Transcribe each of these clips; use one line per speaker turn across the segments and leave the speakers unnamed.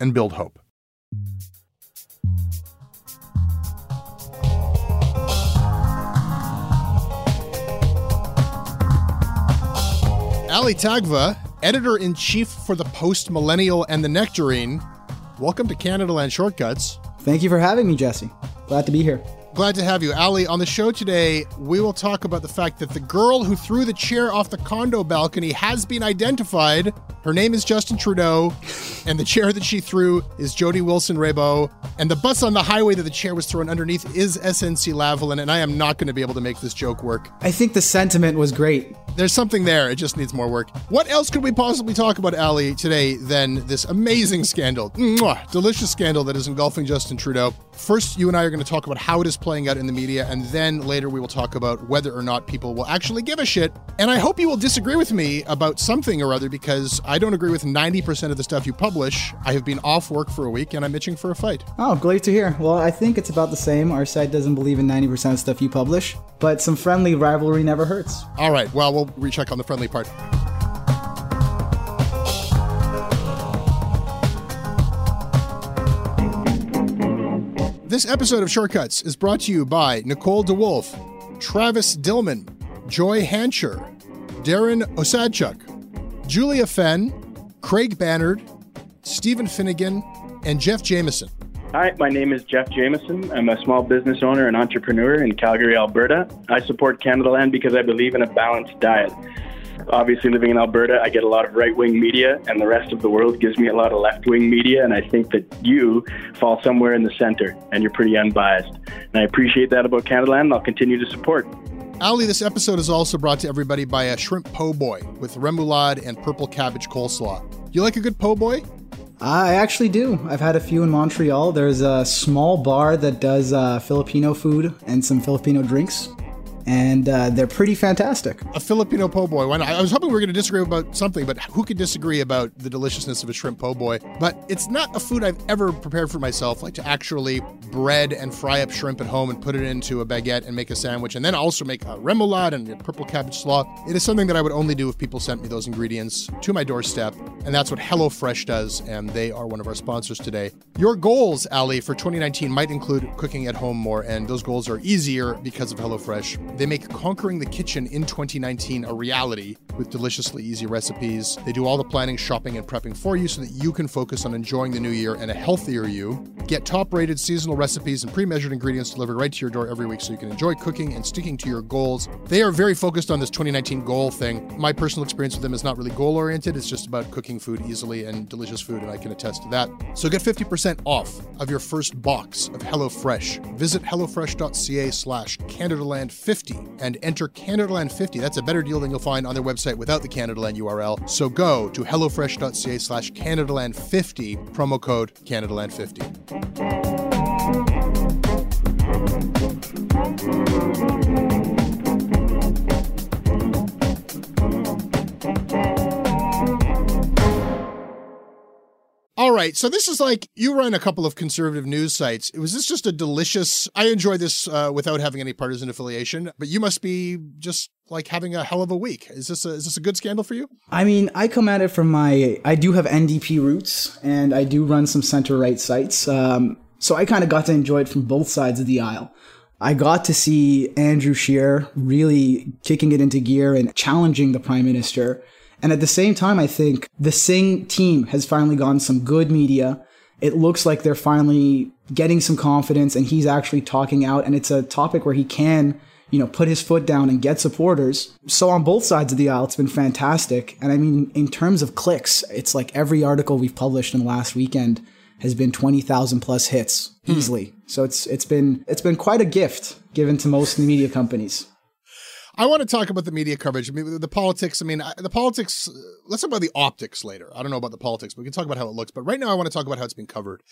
and build hope. Ali Taghva, editor in chief for the Post Millennial and the Nectarine. Welcome to Canada Land Shortcuts.
Thank you for having me, Jesse. Glad to be here.
Glad to have you. Ali, on the show today, we will talk about the fact that the girl who threw the chair off the condo balcony has been identified. Her name is Justin Trudeau, and the chair that she threw is Jody Wilson Raybould. And the bus on the highway that the chair was thrown underneath is SNC Lavalin, and I am not going to be able to make this joke work.
I think the sentiment was great.
There's something there. It just needs more work. What else could we possibly talk about, Ali, today than this amazing scandal? Mwah, delicious scandal that is engulfing Justin Trudeau. First, you and I are going to talk about how it is playing out in the media, and then later we will talk about whether or not people will actually give a shit. And I hope you will disagree with me about something or other because I don't agree with 90% of the stuff you publish. I have been off work for a week and I'm itching for a fight.
Oh, great to hear. Well, I think it's about the same. Our site doesn't believe in 90% of stuff you publish, but some friendly rivalry never hurts.
All right, well, we'll recheck on the friendly part. This episode of Shortcuts is brought to you by Nicole DeWolf, Travis Dillman, Joy Hancher, Darren Osadchuk, Julia Fenn, Craig Bannard, Stephen Finnegan, and Jeff Jameson.
Hi, my name is Jeff Jameson. I'm a small business owner and entrepreneur in Calgary, Alberta. I support Canada Land because I believe in a balanced diet. Obviously, living in Alberta, I get a lot of right wing media, and the rest of the world gives me a lot of left wing media. And I think that you fall somewhere in the center, and you're pretty unbiased. And I appreciate that about Canadaland, and I'll continue to support.
Ali, this episode is also brought to everybody by a shrimp po' boy with remoulade and purple cabbage coleslaw. Do you like a good po' boy?
I actually do. I've had a few in Montreal. There's a small bar that does uh, Filipino food and some Filipino drinks and uh, they're pretty fantastic.
A Filipino po' boy. Why not? I was hoping we were going to disagree about something, but who could disagree about the deliciousness of a shrimp po' boy? But it's not a food I've ever prepared for myself, like to actually bread and fry up shrimp at home and put it into a baguette and make a sandwich, and then also make a remoulade and a purple cabbage slaw. It is something that I would only do if people sent me those ingredients to my doorstep, and that's what HelloFresh does, and they are one of our sponsors today. Your goals, Ali, for 2019 might include cooking at home more, and those goals are easier because of HelloFresh. They make conquering the kitchen in 2019 a reality with deliciously easy recipes. They do all the planning, shopping, and prepping for you so that you can focus on enjoying the new year and a healthier you. Get top rated seasonal recipes and pre measured ingredients delivered right to your door every week so you can enjoy cooking and sticking to your goals. They are very focused on this 2019 goal thing. My personal experience with them is not really goal oriented, it's just about cooking food easily and delicious food, and I can attest to that. So get 50% off of your first box of HelloFresh. Visit HelloFresh.ca slash CanadaLand50 and enter CanadaLand50. That's a better deal than you'll find on their website without the CanadaLand URL. So go to HelloFresh.ca slash CanadaLand50, promo code CanadaLand50. All right, so this is like you run a couple of conservative news sites. Was this just a delicious? I enjoy this uh, without having any partisan affiliation, but you must be just like having a hell of a week. Is this a, is this a good scandal for you?
I mean, I come at it from my. I do have NDP roots, and I do run some center right sites. Um, so I kind of got to enjoy it from both sides of the aisle. I got to see Andrew Scheer really kicking it into gear and challenging the prime minister. And at the same time, I think the Singh team has finally gotten some good media. It looks like they're finally getting some confidence and he's actually talking out. And it's a topic where he can, you know, put his foot down and get supporters. So on both sides of the aisle, it's been fantastic. And I mean, in terms of clicks, it's like every article we've published in the last weekend has been 20,000 plus hits hmm. easily. So it's, it's been, it's been quite a gift given to most media companies.
I want to talk about the media coverage. I mean, the politics. I mean, the politics. Let's talk about the optics later. I don't know about the politics, but we can talk about how it looks. But right now, I want to talk about how it's been covered.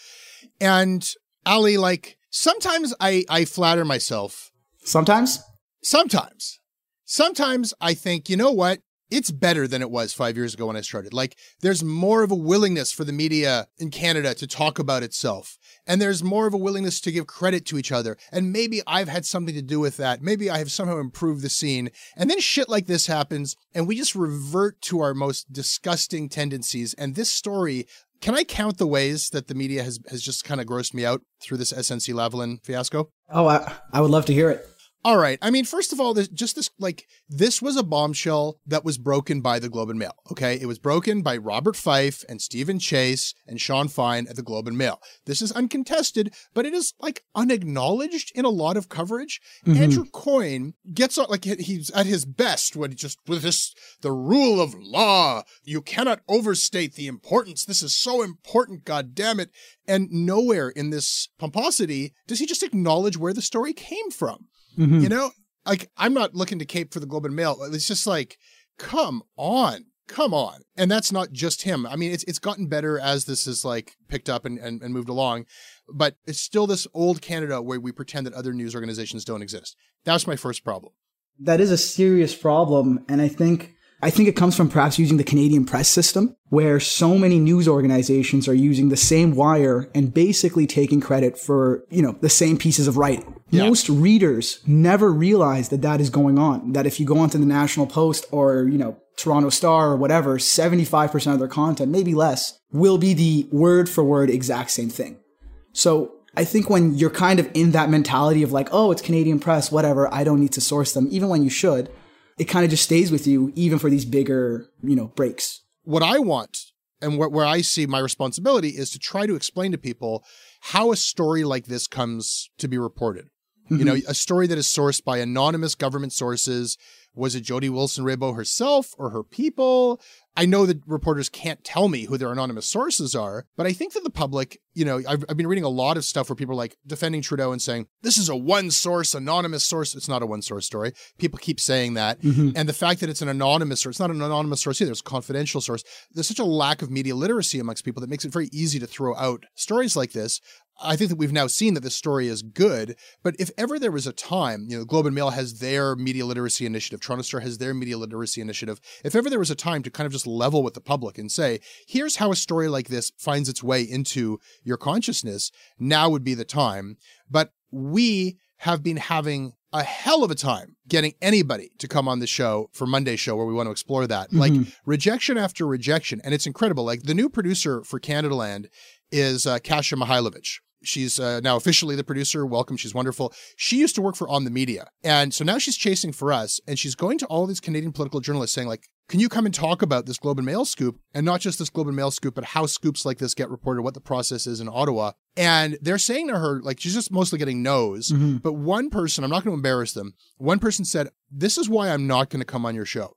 And Ali, like sometimes I I flatter myself.
Sometimes.
Sometimes. Sometimes I think, you know what? It's better than it was five years ago when I started. Like, there's more of a willingness for the media in Canada to talk about itself and there's more of a willingness to give credit to each other. And maybe I've had something to do with that. Maybe I have somehow improved the scene. And then shit like this happens, and we just revert to our most disgusting tendencies. And this story, can I count the ways that the media has has just kind of grossed me out through this SNC Lavalin fiasco?
Oh, I, I would love to hear it.
All right. I mean, first of all, this, just this, like, this was a bombshell that was broken by the Globe and Mail. Okay. It was broken by Robert Fife and Stephen Chase and Sean Fine at the Globe and Mail. This is uncontested, but it is like unacknowledged in a lot of coverage. Mm-hmm. Andrew Coyne gets on, like, he's at his best when he just, with this, the rule of law, you cannot overstate the importance. This is so important. God damn it. And nowhere in this pomposity does he just acknowledge where the story came from. Mm-hmm. You know, like I'm not looking to cape for the Globe and Mail. It's just like, come on, come on. And that's not just him. I mean, it's it's gotten better as this is like picked up and, and, and moved along, but it's still this old Canada where we pretend that other news organizations don't exist. That's my first problem.
That is a serious problem. And I think I think it comes from perhaps using the Canadian press system, where so many news organizations are using the same wire and basically taking credit for, you know, the same pieces of writing. Yeah. Most readers never realize that that is going on. That if you go onto the National Post or, you know, Toronto Star or whatever, 75% of their content, maybe less, will be the word for word exact same thing. So I think when you're kind of in that mentality of like, oh, it's Canadian press, whatever, I don't need to source them, even when you should, it kind of just stays with you even for these bigger, you know, breaks.
What I want and where, where I see my responsibility is to try to explain to people how a story like this comes to be reported. Mm-hmm. You know, mm-hmm. a story that is sourced by anonymous government sources. Was it Jody Wilson Raybould herself or her people? I know that reporters can't tell me who their anonymous sources are, but I think that the public, you know, I've, I've been reading a lot of stuff where people are like defending Trudeau and saying, this is a one source, anonymous source. It's not a one source story. People keep saying that. Mm-hmm. And the fact that it's an anonymous source, it's not an anonymous source either, it's a confidential source. There's such a lack of media literacy amongst people that makes it very easy to throw out stories like this. I think that we've now seen that this story is good, but if ever there was a time, you know, Globe and Mail has their media literacy initiative, Toronto has their media literacy initiative. If ever there was a time to kind of just level with the public and say, here's how a story like this finds its way into your consciousness, now would be the time. But we have been having a hell of a time getting anybody to come on the show for Monday's show where we want to explore that. Mm-hmm. Like rejection after rejection. And it's incredible. Like the new producer for Canada Land is uh, Kasia Mychajlowycz. She's uh, now officially the producer. Welcome. She's wonderful. She used to work for On the Media. And so now she's chasing for us and she's going to all these Canadian political journalists saying, like, can you come and talk about this Globe and Mail scoop? And not just this Globe and Mail scoop, but how scoops like this get reported, what the process is in Ottawa. And they're saying to her, like, she's just mostly getting no's.
Mm-hmm.
But one person, I'm not going to embarrass them, one person said, This is why I'm not going to come on your show.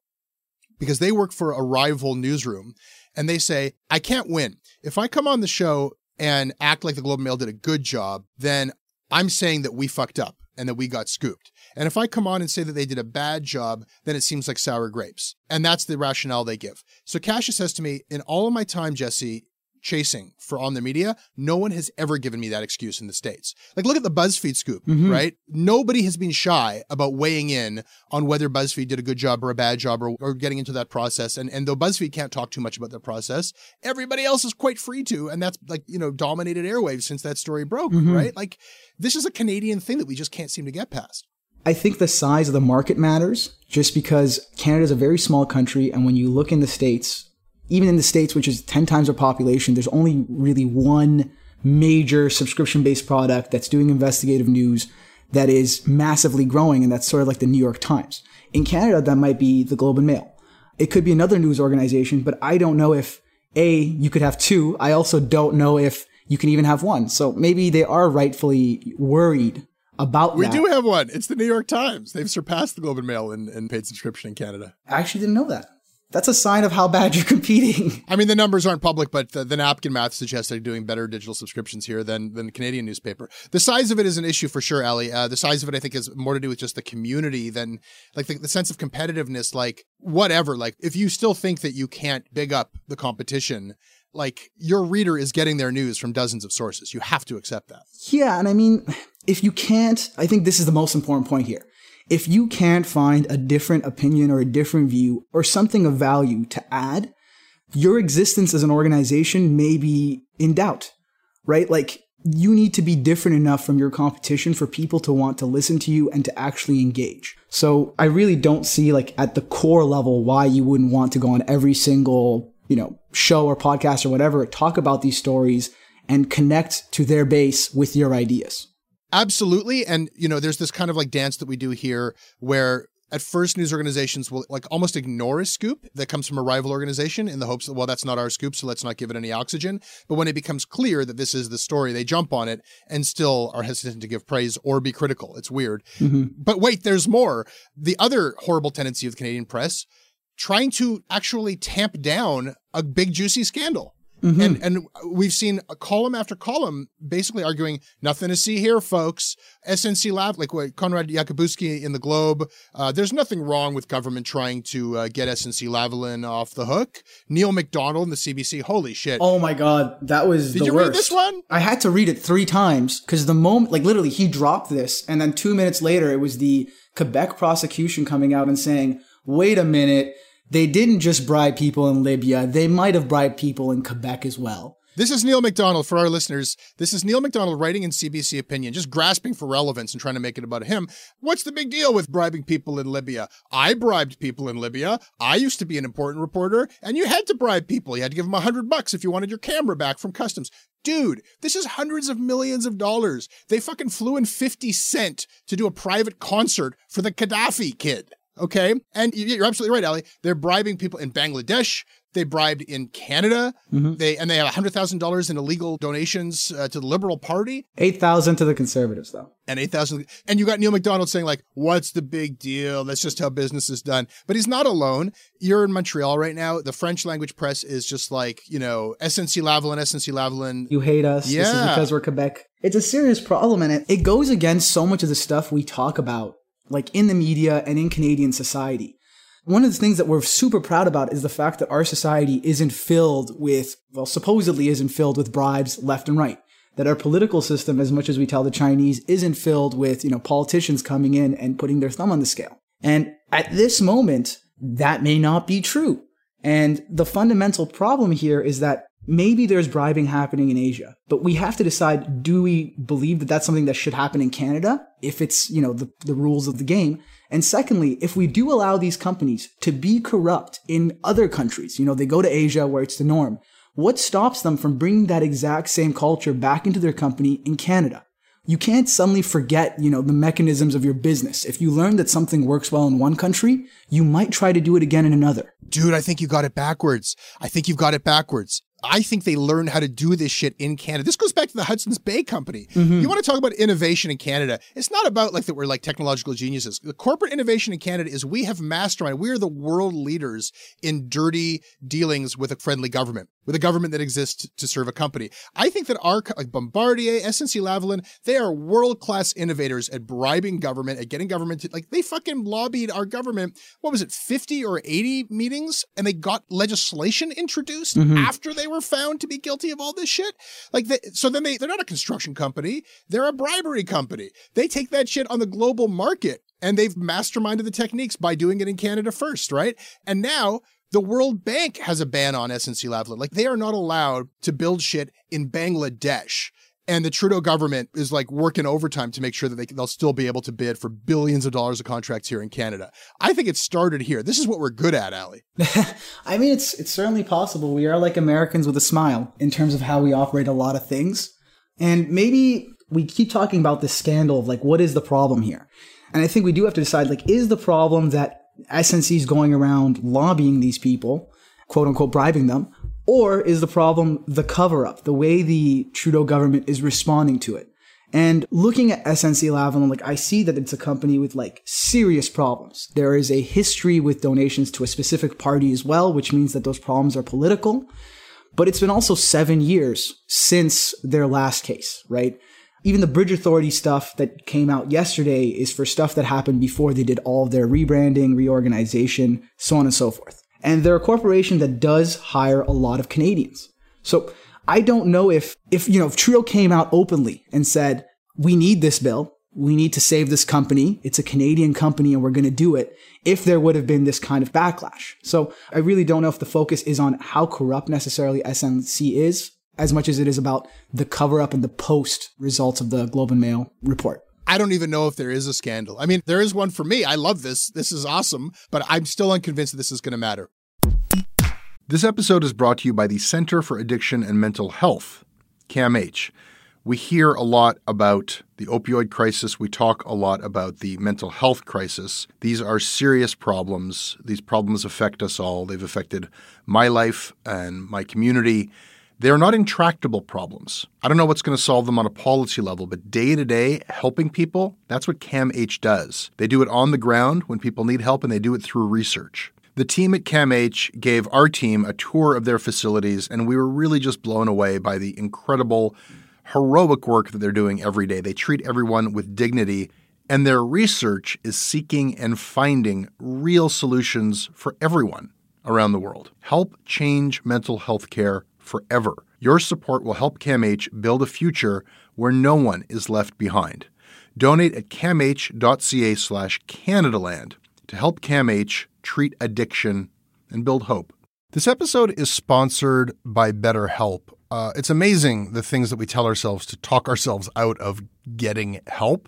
Because they work for a rival newsroom and they say, I can't win. If I come on the show and act like the Globe and Mail did a good job, then I'm saying that we fucked up and that we got scooped. And if I come on and say that they did a bad job, then it seems like sour grapes. And that's the rationale they give. So Kasia says to me, in all of my time, Jesse, chasing for on the media, no one has ever given me that excuse in the States. Like, look at the BuzzFeed scoop, mm-hmm. right? Nobody has been shy about weighing in on whether BuzzFeed did a good job or a bad job or, or getting into that process. And, and though BuzzFeed can't talk too much about their process, everybody else is quite free to. And that's like, you know, dominated airwaves since that story broke, mm-hmm. right? Like, this is a Canadian thing that we just can't seem to get past.
I think the size of the market matters just because Canada's a very small country. And when you look in the States, even in the States, which is 10 times our population, there's only really one major subscription based product that's doing investigative news that is massively growing. And that's sort of like the New York Times. In Canada, that might be the Globe and Mail. It could be another news organization, but I don't know if A, you could have two. I also don't know if you can even have one. So maybe they are rightfully worried about
We
that.
do have one. It's the New York Times. They've surpassed the Globe and Mail in, in paid subscription in Canada.
I actually didn't know that. That's a sign of how bad you're competing.
I mean, the numbers aren't public, but the, the napkin math suggests they're doing better digital subscriptions here than than the Canadian newspaper. The size of it is an issue for sure, Ali. Uh, the size of it, I think, is more to do with just the community than like the, the sense of competitiveness. Like whatever, like if you still think that you can't big up the competition, like your reader is getting their news from dozens of sources. You have to accept that.
Yeah, and I mean, if you can't, I think this is the most important point here. If you can't find a different opinion or a different view or something of value to add, your existence as an organization may be in doubt, right? Like, you need to be different enough from your competition for people to want to listen to you and to actually engage. So I really don't see like at the core level why you wouldn't want to go on every single, you know, show or podcast or whatever, talk about these stories and connect to their base with your ideas.
Absolutely. And, you know, there's this kind of like dance that we do here where at first news organizations will like almost ignore a scoop that comes from a rival organization in the hopes that, well, that's not our scoop, so let's not give it any oxygen. But when it becomes clear that this is the story, they jump on it and still are hesitant to give praise or be critical. It's weird. Mm-hmm. But wait, there's more. The other horrible tendency of the Canadian press trying to actually tamp down a big juicy scandal. And and we've seen a column after column basically arguing nothing to see here, folks. SNC Lav, like what Konrad Yakabuski in the Globe, uh, there's nothing wrong with government trying to uh, get SNC Lavalin off the hook. Neil Macdonald in the CBC, holy shit.
Oh my god, that was
Did
the
you
worst.
read this one?
I had to read it three times because the moment, like literally, he dropped this, and then two minutes later, it was the Quebec prosecution coming out and saying, "Wait a minute, they didn't just bribe people in Libya; they might have bribed people in Quebec as well."
This is Neil Macdonald for our listeners. This is Neil Macdonald writing in CBC Opinion, just grasping for relevance and trying to make it about him. What's the big deal with bribing people in Libya? I bribed people in Libya. I used to be an important reporter, and you had to bribe people. You had to give them a hundred bucks if you wanted your camera back from customs. Dude, this is hundreds of millions of dollars. They fucking flew in 50 Cent to do a private concert for the Gaddafi kid. Okay. And you- you're absolutely right, Ali. They're bribing people in Bangladesh. They bribed in Canada. They and they have hundred thousand dollars in illegal donations uh, to the Liberal Party
Eight thousand to the conservatives, though.
and eight thousand. And you got Neil Macdonald saying like, "What's the big deal? That's just how business is done." But he's not alone. You're in Montreal right now. The French language press is just like you know SNC Lavalin, SNC Lavalin.
You hate us. This is
Yeah.
because we're Quebec. It's a serious problem, and it, it goes against so much of the stuff we talk about, like in the media and in Canadian society. One of the things that we're super proud about is the fact that our society isn't filled with, well, supposedly isn't filled with bribes left and right. That our political system, as much as we tell the Chinese, isn't filled with, you know, politicians coming in and putting their thumb on the scale. And at this moment, that may not be true. And the fundamental problem here is that maybe there's bribing happening in Asia, but we have to decide do we believe that that's something that should happen in Canada if it's, you know, the, the rules of the game? And secondly, if we do allow these companies to be corrupt in other countries, you know, they go to Asia where it's the norm. what stops them from bringing that exact same culture back into their company in Canada? You can't suddenly forget, you know, the mechanisms of your business. If you learn that something works well in one country, you might try to do it again in another.
Dude, I think you got it backwards. I think you've got it backwards. I think they learned how to do this shit in Canada. This goes back to the Hudson's Bay Company. Mm-hmm. You want to talk about innovation in Canada? It's not about like that we're like technological geniuses. The corporate innovation in Canada is we have mastermind. We are the world leaders in dirty dealings with a friendly government, with a government that exists to serve a company. I think that our like Bombardier, SNC Lavalin, they are world class innovators at bribing government, at getting government to like they fucking lobbied our government. What was it, fifty or eighty meetings, and they got legislation introduced mm-hmm. after they were found to be guilty of all this shit? Like, they, so then they, they're not a construction company. They're a bribery company. They take that shit on the global market and they've masterminded the techniques by doing it in Canada first, right? And now the World Bank has a ban on SNC Lavalin. Like they are not allowed to build shit in Bangladesh and the Trudeau government is like working overtime to make sure that they, they'll still be able to bid for billions of dollars of contracts here in Canada. I think it started here. This is what we're good at, Ali.
I mean, it's it's certainly possible. We are like Americans with a smile in terms of how we operate a lot of things, and maybe we keep talking about this scandal of like what is the problem here, and I think we do have to decide like is the problem that SNC is going around lobbying these people, quote unquote bribing them, or is the problem the cover up, the way the Trudeau government is responding to it? And looking at SNC Lavalin, like I see that it's a company with like serious problems. There is a history with donations to a specific party as well, which means that those problems are political. But it's been also seven years since their last case, right? Even the Bridge Authority stuff that came out yesterday is for stuff that happened before they did all of their rebranding, reorganization, so on and so forth. And they're a corporation that does hire a lot of Canadians. So I don't know if, if, you know, if Trudeau came out openly and said, we need this bill. We need to save this company. It's a Canadian company and we're going to do it. If there would have been this kind of backlash. So I really don't know if the focus is on how corrupt necessarily SNC is as much as it is about the cover up and the post results of the Globe and Mail report.
I don't even know if there is a scandal. I mean, there is one for me. I love this. This is awesome, but I'm still unconvinced that this is going to matter.
This episode is brought to you by the Center for Addiction and Mental Health, CAMH. We hear a lot about the opioid crisis. We talk a lot about the mental health crisis. These are serious problems. These problems affect us all. They've affected my life and my community. They are not intractable problems. I don't know what's going to solve them on a policy level, but day to day, helping people, that's what CAMH does. They do it on the ground when people need help, and they do it through research. The team at CAMH gave our team a tour of their facilities, and we were really just blown away by the incredible, heroic work that they're doing every day. They treat everyone with dignity, and their research is seeking and finding real solutions for everyone around the world. Help change mental health care forever. Your support will help CAMH build a future where no one is left behind. Donate at camh.ca slash Canadaland to help CAMH treat addiction and build hope. This episode is sponsored by BetterHelp. Uh, it's amazing the things that we tell ourselves to talk ourselves out of getting help.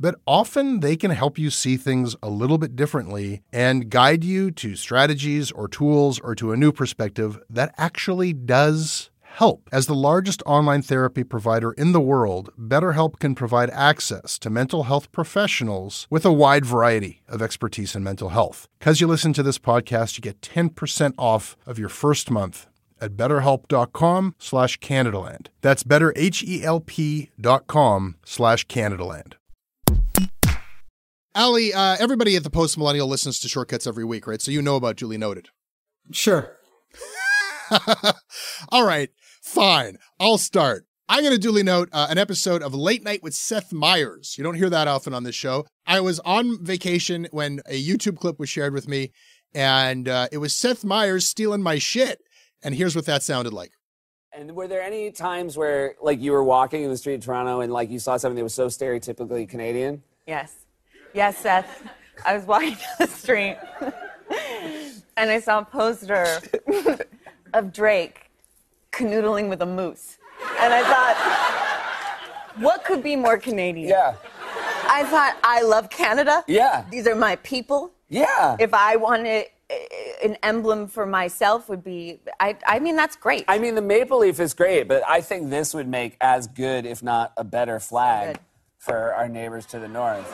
but often they can help you see things a little bit differently and guide you to strategies or tools or to a new perspective that actually does help. As the largest online therapy provider in the world, BetterHelp can provide access to mental health professionals with a wide variety of expertise in mental health. Because you listen to this podcast, you get 10% off of your first month at betterhelp.com slash Canadaland. That's betterhelp.com slash Canadaland.
Ali, uh, everybody at the Post Millennial listens to Shortcuts every week, right? So you know about Duly Noted.
Sure.
All right, fine. I'll start. I'm going to duly note uh, an episode of Late Night with Seth Meyers. You don't hear that often on this show. I was on vacation when a YouTube clip was shared with me, and uh, it was Seth Meyers stealing my shit. And here's what that sounded like.
And were there any times where, like, you were walking in the street of Toronto and, like, you saw something that was so stereotypically Canadian?
Yes. Yes, Seth. I was walking down the street and I saw a poster of Drake canoodling with a moose. And I thought, what could be more Canadian?
Yeah.
I thought, I love Canada.
Yeah.
These are my people.
Yeah.
If I wanted uh, an emblem for myself would be I I mean that's great.
I mean, the maple leaf is great, but I think this would make as good, if not a better flag
Good.
for our neighbors to the north.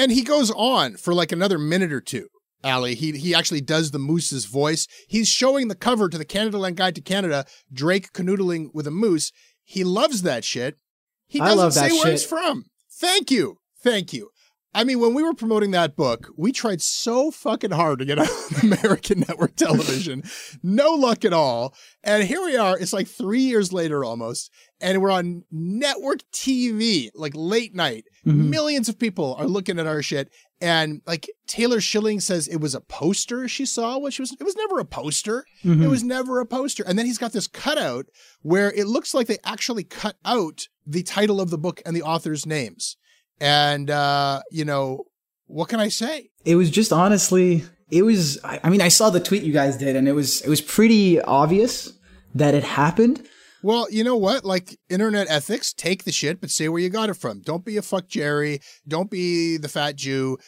And he goes on for like another minute or two. Ali, he he actually does the moose's voice. He's showing the cover to the Canada Land Guide to Canada, Drake canoodling with a moose. He loves that shit. He doesn't say where
shit.
he's from. Thank you. Thank you. I mean, when we were promoting that book, we tried so fucking hard to get on American network television. no luck at all. And here we are. It's like three years later almost. And we're on network TV, like late night. Mm-hmm. Millions of people are looking at our shit. And like Taylor Schilling says it was a poster she saw, which was, it was never a poster. Mm-hmm. It was never a poster. And then he's got this cutout where it looks like they actually cut out the title of the book and the author's names. And, uh, you know, what can I say?
It was just honestly, it was. I I mean, I saw the tweet you guys did, and it was it was pretty obvious that it happened.
Well, you know what? Like internet ethics, take the shit, but say where you got it from. Don't be a fuck Jerry. Don't be the fat Jew.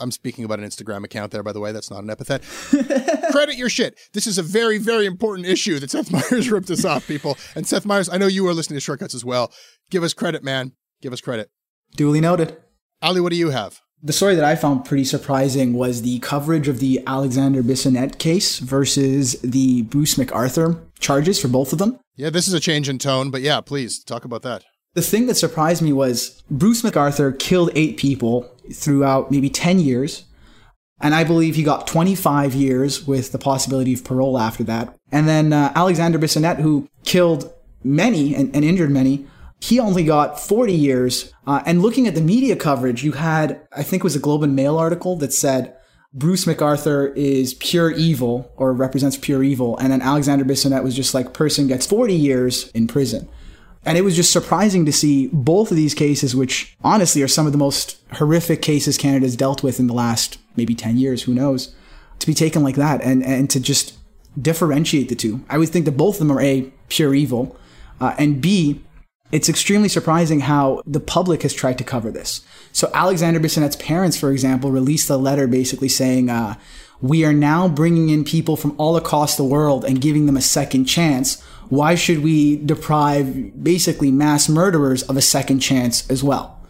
I'm speaking about an Instagram account there, by the way. That's not an epithet. Credit your shit. This is a very, very important issue that Seth Meyers ripped us off, people. And Seth Meyers, I know you are listening to Shortcuts as well. Give us credit, man. Give us credit.
Duly noted.
Ali, what do you have?
The story that I found pretty surprising was the coverage of the Alexander Bissonnette case versus the Bruce McArthur charges for both of them.
Yeah, this is a change in tone, but yeah, please talk about that.
The thing that surprised me was Bruce McArthur killed eight people throughout maybe 10 years. And I believe he got 25 years with the possibility of parole after that. And then uh, Alexander Bissonnette, who killed many and, and injured many, he only got 40 years. Uh, and looking at the media coverage, you had, I think it was a Globe and Mail article that said Bruce McArthur is pure evil or represents pure evil. And then Alexander Bissonnette was just like, person gets 40 years in prison. And it was just surprising to see both of these cases, which honestly are some of the most horrific cases Canada's dealt with in the last maybe 10 years, who knows, to be taken like that and, and to just differentiate the two. I would think that both of them are A, pure evil, uh, and B, it's extremely surprising how the public has tried to cover this. So Alexander Bissonnette's parents, for example, released a letter basically saying, uh, we are now bringing in people from all across the world and giving them a second chance. Why should we deprive basically mass murderers of a second chance as well?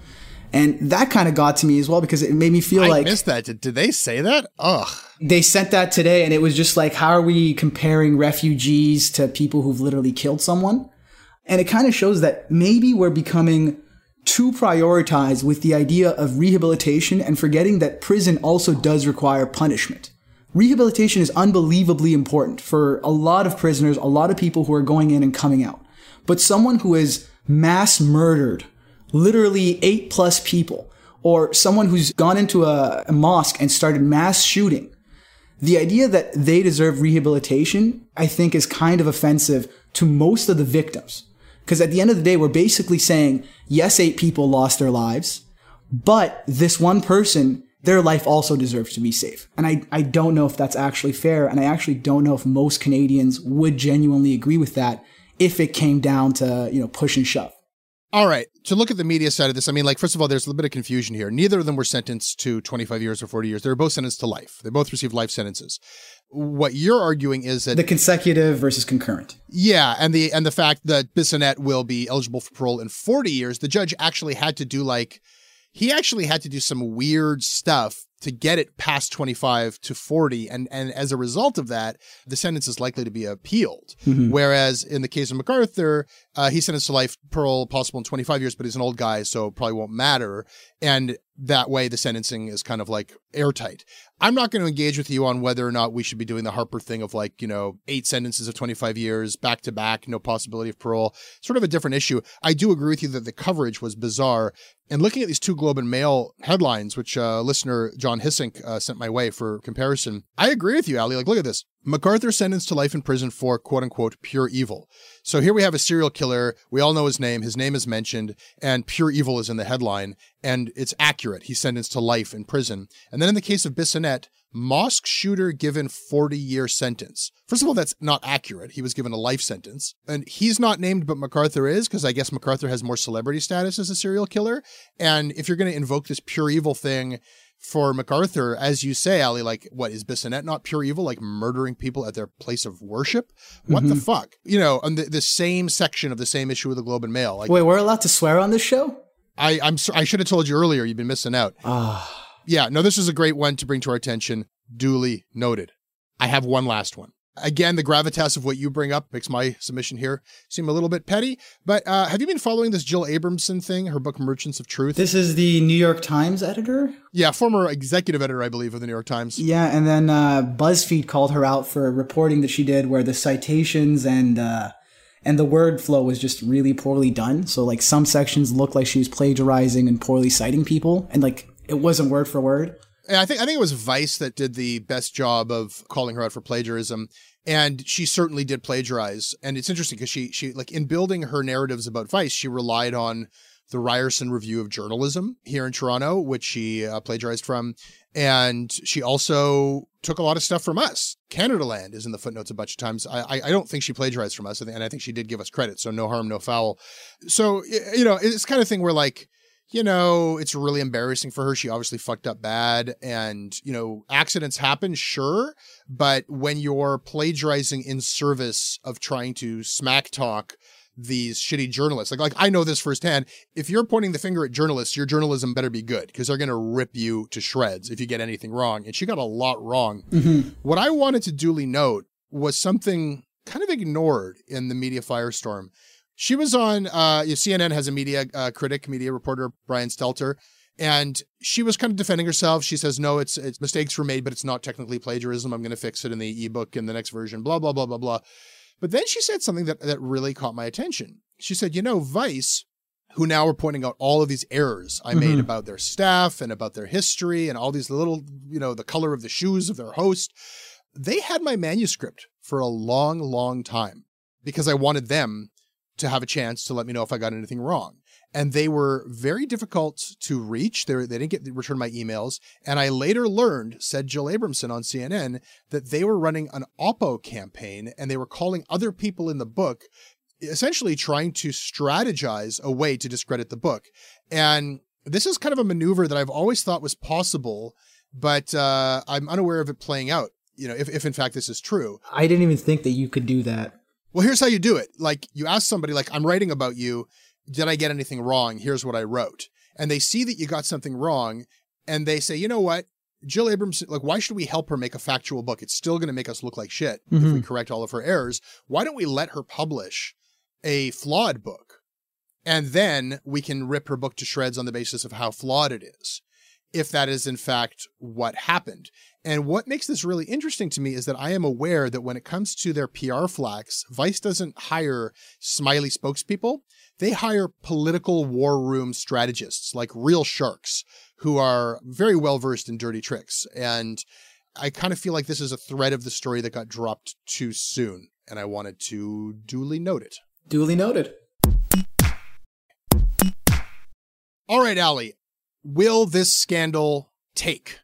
And that kind of got to me as well because it made me feel
I
like
missed that. Did, did they say that? Ugh.
they sent that today and it was just like, how are we comparing refugees to people who've literally killed someone? And it kind of shows that maybe we're becoming too prioritized with the idea of rehabilitation and forgetting that prison also does require punishment. Rehabilitation is unbelievably important for a lot of prisoners, a lot of people who are going in and coming out. But someone who is mass murdered, literally eight plus people, or someone who's gone into a, a mosque and started mass shooting, the idea that they deserve rehabilitation, I think, is kind of offensive to most of the victims. Because at the end of the day, we're basically saying, yes, eight people lost their lives, but this one person, their life also deserves to be safe. And I, I don't know if that's actually fair. And I actually don't know if most Canadians would genuinely agree with that if it came down to, you know, push and shove.
All right. To look at the media side of this, I mean, like, first of all, there's a little bit of confusion here. Neither of them were sentenced to 25 years or 40 years. They were both sentenced to life. They both received life sentences. What you're arguing is that
The consecutive versus concurrent.
yeah, and the and the fact that Bissonnette will be eligible for parole in 40 years, the judge actually had to do like he actually had to do some weird stuff to get it past 25 to 40 and and as a result of that the sentence is likely to be appealed mm-hmm. whereas in the case of macarthur uh, he's sentenced to life parole possible in 25 years but he's an old guy so probably won't matter and that way the sentencing is kind of like airtight. I'm not going to engage with you on whether or not we should be doing the Harper thing of like, you know, eight sentences of 25 years back to back, no possibility of parole. Sort of a different issue. I do agree with you that the coverage was bizarre. And looking at these two Globe and Mail headlines, which uh, listener John Hissink uh, sent my way for comparison, I agree with you, Ali. Like, look at this. McArthur sentenced to life in prison for quote unquote pure evil. So here we have a serial killer. We all know his name. His name is mentioned, and pure evil is in the headline, and it's accurate. He's sentenced to life in prison. And then in the case of Bissonnette, mosque shooter given 40 year sentence. First of all, that's not accurate. He was given a life sentence. And he's not named, but McArthur is, because I guess McArthur has more celebrity status as a serial killer. And if you're going to invoke this pure evil thing, for McArthur, as you say, Ali, like, what is Bissonnette not pure evil? Like murdering people at their place of worship? What the
Mhm.
fuck? You know, on the, the same section of the same issue of the Globe and Mail. Like,
Wait, we're allowed to swear on this show?
I, I'm I should have told you earlier. You've been missing out.
Ah.
yeah, no, this is a great one to bring to our attention. Duly noted. I have one last one. Again, the gravitas of what you bring up makes my submission here seem a little bit petty. But uh, have you been following this Jill Abramson thing? Her book Merchants of Truth.
This is the New York Times editor?
yeah, former executive editor, I believe, of the New York Times.
Yeah, and then uh, BuzzFeed called her out for reporting that she did where the citations and uh, and the word flow was just really poorly done. So like some sections looked like she was plagiarizing and poorly citing people, and like it wasn't word for word.
And I think I think it was Vice that did the best job of calling her out for plagiarism. And she certainly did plagiarize. And it's interesting because she she like in building her narratives about Vice, she relied on the Ryerson Review of Journalism here in Toronto, which she uh, plagiarized from. And she also took a lot of stuff from us. Canada Land is in the footnotes a bunch of times. I, I, I don't think she plagiarized from us, and I think she did give us credit. So no harm, no foul. So, you know, it's kind of thing where like, you know, it's really embarrassing for her. She obviously fucked up bad. And, you know, accidents happen, sure. But when you're plagiarizing in service of trying to smack talk these shitty journalists, like, like I know this firsthand. If you're pointing the finger at journalists, your journalism better be good because they're going to rip you to shreds if you get anything wrong. And she got a lot wrong. Mm-hmm. What I wanted to duly note was something kind of ignored in the media firestorm. She was on uh, CNN has a media uh, critic, media reporter Brian Stelter, and she was kind of defending herself. She says, "No, it's it's mistakes were made, but it's not technically plagiarism. I'm going to fix it in the ebook in the next version." Blah blah blah blah blah. But then she said something that that really caught my attention. She said, "You know, Vice." Who now are pointing out all of these errors I made
Mhm.
about their staff and about their history and all these little, you know, the color of the shoes of their host. They had my manuscript for a long, long time because I wanted them to have a chance to let me know if I got anything wrong. And they were very difficult to reach. They, they didn't get return my emails. And I later learned, said Jill Abramson on CNN, that they were running an Oppo campaign and they were calling other people in the book, essentially trying to strategize a way to discredit the book. And this is kind of a maneuver that I've always thought was possible, but uh, I'm unaware of it playing out. You know, if, if in fact this is true.
I didn't even think that you could do that.
Well, here's how you do it. Like you ask somebody, like, I'm writing about you. Did I get anything wrong? Here's what I wrote. And they see that you got something wrong and they say, you know what? Jill Abrams, like, why should we help her make a factual book? It's still going to make us look like shit if we
Mhm.
correct all of her errors. Why don't we let her publish a flawed book? And then we can rip her book to shreds on the basis of how flawed it is, if that is in fact what happened. And what makes this really interesting to me is that I am aware that when it comes to their PR flacks, Vice doesn't hire smiley spokespeople. They hire political war room strategists, like real sharks, who are very well versed in dirty tricks. And I kind of feel like this is a thread of the story that got dropped too soon. And I wanted to duly note it.
Duly noted.
All right, Ali, will this scandal take?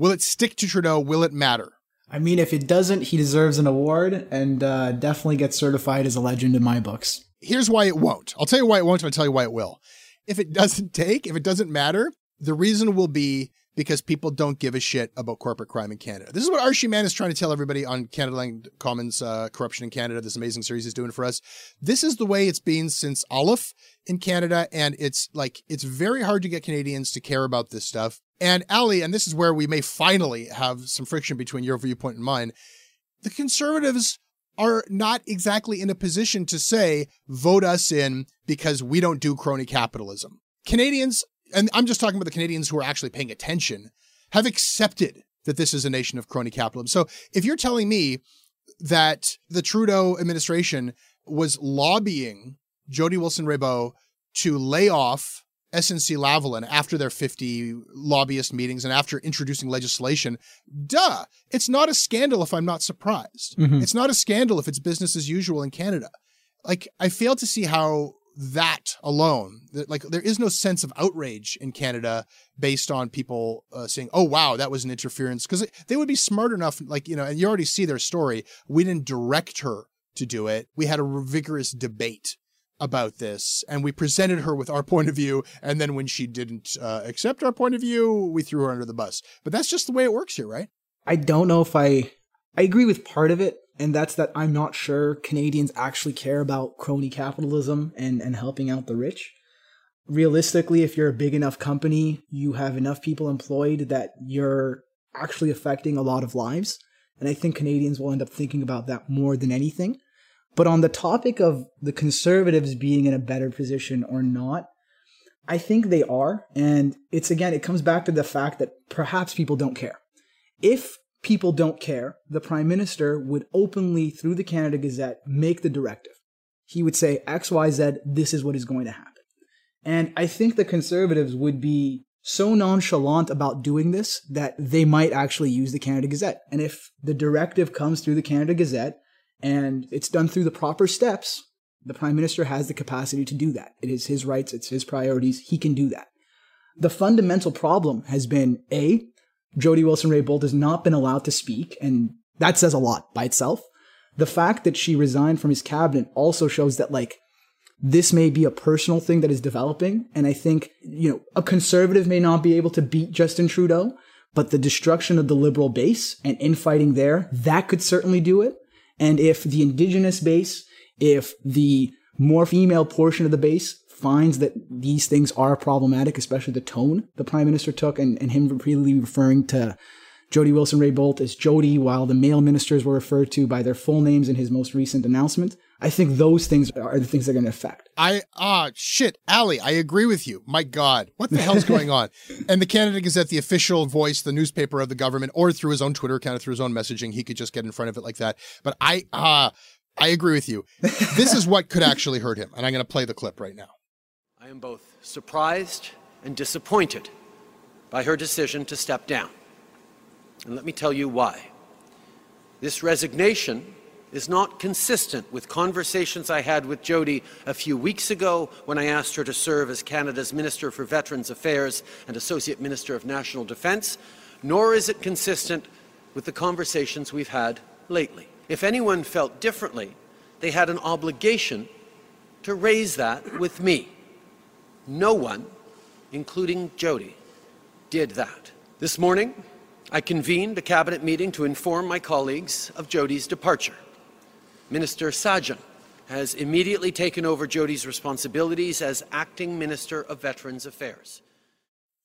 Will it stick to Trudeau? Will it matter?
I mean, if it doesn't, he deserves an award and uh, definitely gets certified as a legend in my books.
Here's why it won't. I'll tell you why it won't, I'll tell you why it will. If it doesn't take, if it doesn't matter, the reason will be because people don't give a shit about corporate crime in Canada. This is what Arshy Mann is trying to tell everybody on Canada Land Commons uh, Corruption in Canada, this amazing series he's doing for us. This is the way it's been since Aleph in Canada, and it's like, it's very hard to get Canadians to care about this stuff. And Ali, and this is where we may finally have some friction between your viewpoint and mine, the conservatives are not exactly in a position to say, vote us in because we don't do crony capitalism. Canadians and I'm just talking about the Canadians who are actually paying attention, have accepted that this is a nation of crony capitalism. So if you're telling me that the Trudeau administration was lobbying Jody Wilson Raybould to lay off SNC Lavalin after their 50 lobbyist meetings and after introducing legislation, duh, it's not a scandal if I'm not surprised.
Mhm.
It's not a scandal if it's business as usual in Canada. Like, I fail to see how that alone, that, like, there is no sense of outrage in Canada based on people uh, saying, oh, wow, that was an interference. Because they would be smart enough, like, you know, and you already see their story. We didn't direct her to do it. We had a vigorous debate about this and we presented her with our point of view and then when she didn't uh, accept our point of view we threw her under the bus but that's just the way it works here right
I don't know if I I agree with part of it, and that's that I'm not sure Canadians actually care about crony capitalism and, and helping out the rich. Realistically, if you're a big enough company, you have enough people employed that you're actually affecting a lot of lives. And I think Canadians will end up thinking about that more than anything. But on the topic of the conservatives being in a better position or not, I think they are. And it's again, it comes back to the fact that perhaps people don't care. If people don't care, the prime minister would openly, through the Canada Gazette, make the directive. He would say, XYZ, this is what is going to happen. And I think the conservatives would be so nonchalant about doing this that they might actually use the Canada Gazette. And if the directive comes through the Canada Gazette and it's done through the proper steps, the prime minister has the capacity to do that. It is his rights, it's his priorities. He can do that. The fundamental problem has been A, Jody Wilson Raybould has not been allowed to speak, and that says a lot by itself. The fact that she resigned from his cabinet also shows that, like, this may be a personal thing that is developing. And I think, you know, a conservative may not be able to beat Justin Trudeau, but the destruction of the liberal base and infighting there, that could certainly do it. And if the indigenous base, if the more female portion of the base finds that these things are problematic, especially the tone the prime minister took and, and him repeatedly referring to Jody Wilson Raybould as Jody while the male ministers were referred to by their full names in his most recent announcement. I think those things are the things that are going to affect.
I ah shit, Ali, I agree with you. My God, what the hell's going on? And the Canada Gazette, the official voice, the newspaper of the government, or through his own Twitter account, or through his own messaging, he could just get in front of it like that. But I ah, I agree with you. This is what could actually hurt him, and I'm going to play the clip right now.
I am both surprised and disappointed by her decision to step down. And let me tell you why. This resignation is not consistent with conversations I had with Jody a few weeks ago when I asked her to serve as Canada's Minister for Veterans Affairs and Associate Minister of National Defence, nor is it consistent with the conversations we've had lately. If anyone felt differently, they had an obligation to raise that with me. No one, including Jody, did that. This morning, I convened a cabinet meeting to inform my colleagues of Jody's departure. Minister Sajjan has immediately taken over Jody's responsibilities as acting Minister of Veterans Affairs.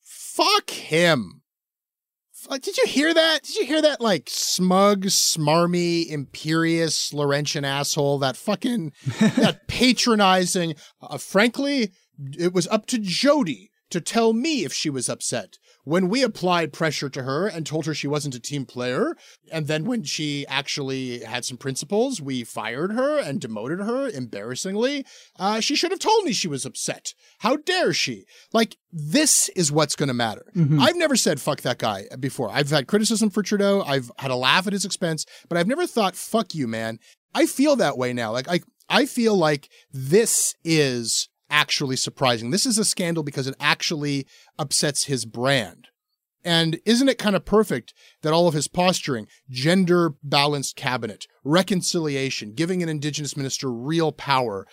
Fuck him. Did you hear that? Did you hear that? Like smug, smarmy, imperious Laurentian asshole. That fucking, that patronizing. Uh, frankly, it was up to Jody to tell me if she was upset. When we applied pressure to her and told her she wasn't a team player, and then when she actually had some principles, we fired her and demoted her embarrassingly, uh, she should have told me she was upset. How dare she? Like, this is what's going to matter. I've never said fuck that guy before. I've had criticism for Trudeau, I've had a laugh at his expense, but I've never thought fuck you, man. I feel that way now. Like, I, I feel like this is actually surprising. This is a scandal because it actually upsets his brand. And isn't it kind of perfect that all of his posturing, gender balanced cabinet, reconciliation, giving an indigenous minister real power,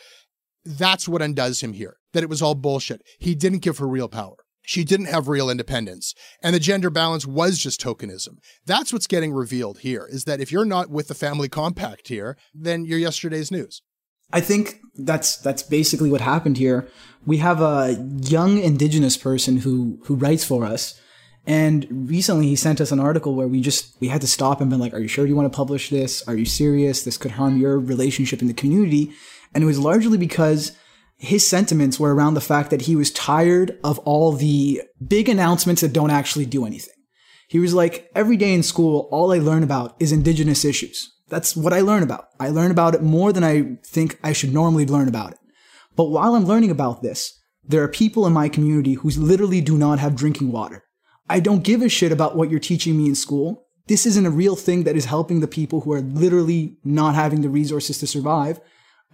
that's what undoes him here. That it was all bullshit. He didn't give her real power. She didn't have real independence. And the gender balance was just tokenism. That's what's getting revealed here is that if you're not with the family compact here, then you're yesterday's news.
I think that's that's basically what happened here. We have a young indigenous person who who writes for us, and recently he sent us an article where we just we had to stop him and been like, "Are you sure you want to publish this? Are you serious? This could harm your relationship in the community." And it was largely because his sentiments were around the fact that he was tired of all the big announcements that don't actually do anything. He was like, every day in school, all I learn about is indigenous issues. That's what I learn about. I learn about it more than I think I should normally learn about it. But while I'm learning about this, there are people in my community who literally do not have drinking water. I don't give a shit about what you're teaching me in school. This isn't a real thing that is helping the people who are literally not having the resources to survive.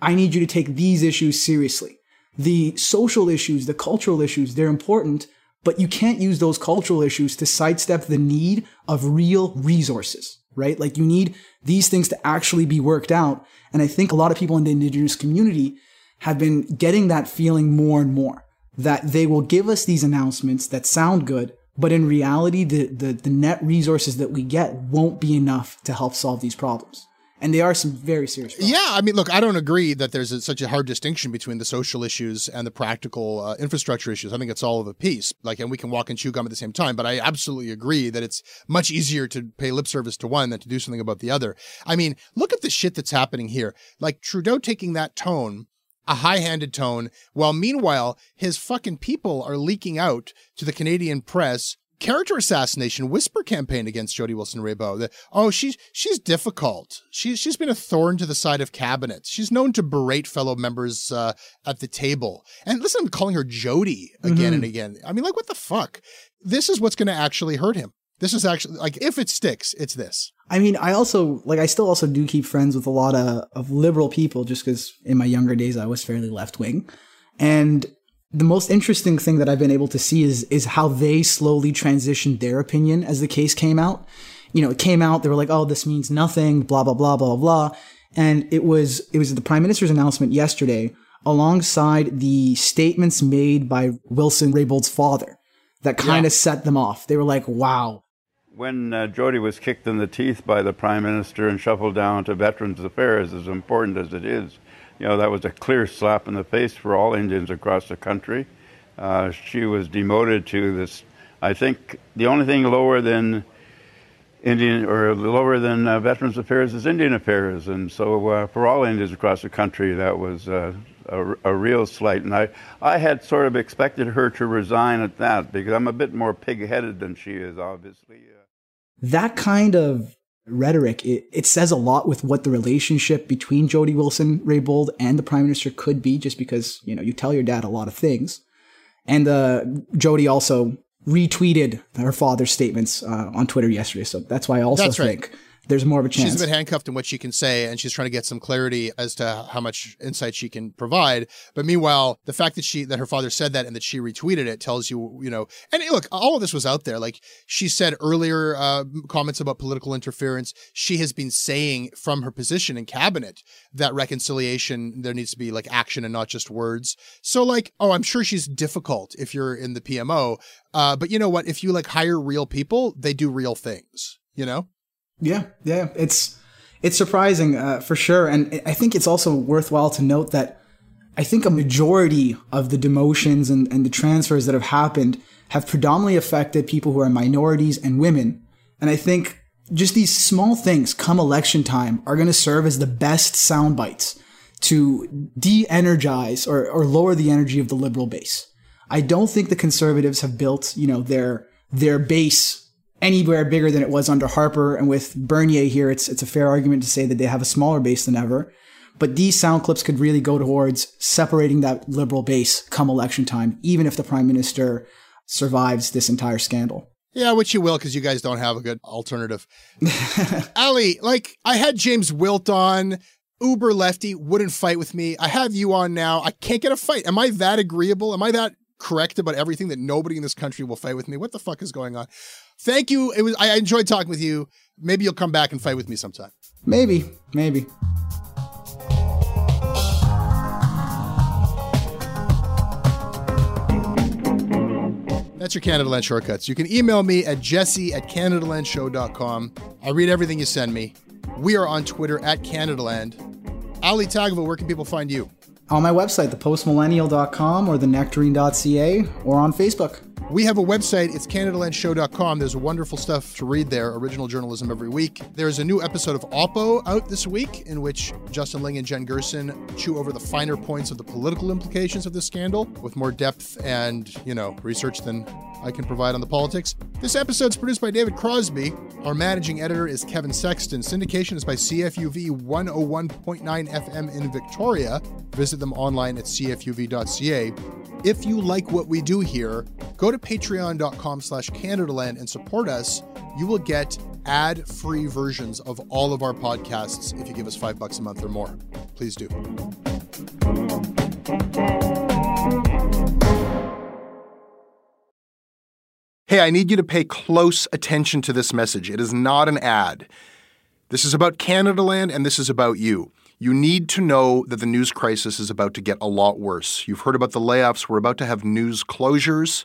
I need you to take these issues seriously. The social issues, the cultural issues, they're important, but you can't use those cultural issues to sidestep the need of real resources, right? Like you need these things to actually be worked out. And I think a lot of people in the indigenous community have been getting that feeling more and more that they will give us these announcements that sound good, but in reality, the, the, the net resources that we get won't be enough to help solve these problems and they are some very serious problems.
Yeah, I mean, look, I don't agree that there's a, such a hard distinction between the social issues and the practical uh, infrastructure issues. I think it's all of a piece. Like, and we can walk and chew gum at the same time. But I absolutely agree that it's much easier to pay lip service to one than to do something about the other. I mean, look at the shit that's happening here. Like Trudeau taking that tone a high-handed tone, while meanwhile his fucking people are leaking out to the Canadian press character assassination whisper campaign against Jody Wilson-Raybould. That oh, she's she's difficult. She's she's been a thorn to the side of cabinet. She's known to berate fellow members uh, at the table. And listen, I'm calling her Jody again mm-hmm. and again. I mean, like what the fuck? This is what's going to actually hurt him. This is actually like if it sticks, it's this.
I mean, I also like I still also do keep friends with a lot of of liberal people just because in my younger days I was fairly left wing, and the most interesting thing that I've been able to see is is how they slowly transitioned their opinion as the case came out. You know, it came out, they were like, "Oh, this means nothing," blah blah blah blah blah, and it was it was the prime minister's announcement yesterday alongside the statements made by Wilson Raybould's father that kind of yeah. set them off. They were like, "Wow."
When uh, Jody was kicked in the teeth by the prime minister and shuffled down to Veterans Affairs, as important as it is, you know, that was a clear slap in the face for all Indians across the country. Uh, she was demoted to this, I think, the only thing lower than Indian or lower than uh, Veterans Affairs is Indian Affairs. And so uh, for all Indians across the country, that was uh, a, a, real slight. And I, I had sort of expected her to resign at that because I'm a bit more pig headed than she is, obviously.
That kind of rhetoric, it, it says a lot with what the relationship between Jody Wilson Raybould and the prime minister could be, just because, you know, you tell your dad a lot of things. And uh, Jody also retweeted her father's statements uh, on Twitter yesterday. So that's why I also that's think right there's more of a chance.
She's been handcuffed in what she can say, and she's trying to get some clarity as to how much insight she can provide. But meanwhile, the fact that she that her father said that and that she retweeted it tells you, you know, and look, all of this was out there. Like she said earlier, uh, comments about political interference. She has been saying from her position in cabinet that reconciliation there needs to be like action and not just words. So like, oh, I'm sure she's difficult if you're in the PMO. Uh, but you know what? If you like hire real people, they do real things. You know.
Yeah, yeah, it's it's surprising uh, for sure, and I think it's also worthwhile to note that I think a majority of the demotions and, and the transfers that have happened have predominantly affected people who are minorities and women, and I think just these small things come election time are going to serve as the best sound bites to de-energize or, or lower the energy of the liberal base. I don't think the conservatives have built, you know, their their base anywhere bigger than it was under Harper. And with Bernier here, it's, it's a fair argument to say that they have a smaller base than ever. But these sound clips could really go towards separating that liberal base come election time, even if the prime minister survives this entire scandal.
Yeah, which you will because you guys don't have a good alternative. Ali, like I had James Wilt on, uber lefty, wouldn't fight with me. I have you on now. I can't get a fight. Am I that agreeable? Am I that correct about everything that nobody in this country will fight with me? What the fuck is going on? Thank you. It was I enjoyed talking with you. Maybe you'll come back and fight with me sometime.
Maybe, maybe.
That's your Canada Land shortcuts. You can email me at jesse at CanadaLandShow.com. I read everything you send me. We are on Twitter at Canadaland. Ali Taghva, where can people find you?
On my website, thepostmillennial.com or thenectarine.ca or on Facebook.
We have a website. It's CanadaLandShow.com. There's wonderful stuff to read there, original journalism every week. There's a new episode of Oppo out this week in which Justin Ling and Jen Gerson chew over the finer points of the political implications of this scandal with more depth and, you know, research than I can provide on the politics. This episode's produced by David Crosby. Our managing editor is Kevin Sexton. Syndication is by CFUV 101.9 FM in Victoria. Visit them online at cfuv.ca. If you like what we do here, go to patreon.com slash Canadaland and support us. You will get ad-free versions of all of our podcasts if you give us five bucks a month or more. Please do.
Hey, I need you to pay close attention to this message. It is not an ad. This is about Canada Land and this is about you. You need to know that the news crisis is about to get a lot worse. You've heard about the layoffs. We're about to have news closures,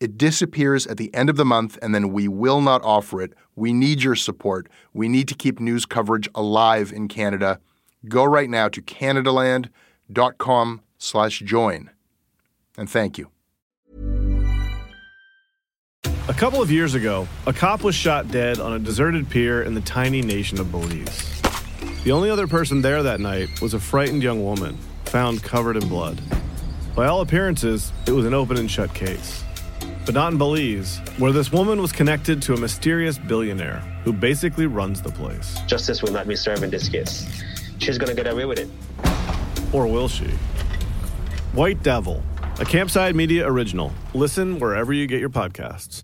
It disappears at the end of the month, and then we will not offer it. We need your support. We need to keep news coverage alive in Canada. Go right now to canadaland.com slash join. And thank you.
A couple of years ago, a cop was shot dead on a deserted pier in the tiny nation of Belize. The only other person there that night was a frightened young woman, found covered in blood. By all appearances, it was an open and shut case. But not in Belize, where this woman was connected to a mysterious billionaire who basically runs the place.
Justice will not be served in this case. She's gonna get away with it.
Or will she? White Devil, a Campside Media original. Listen wherever you get your podcasts.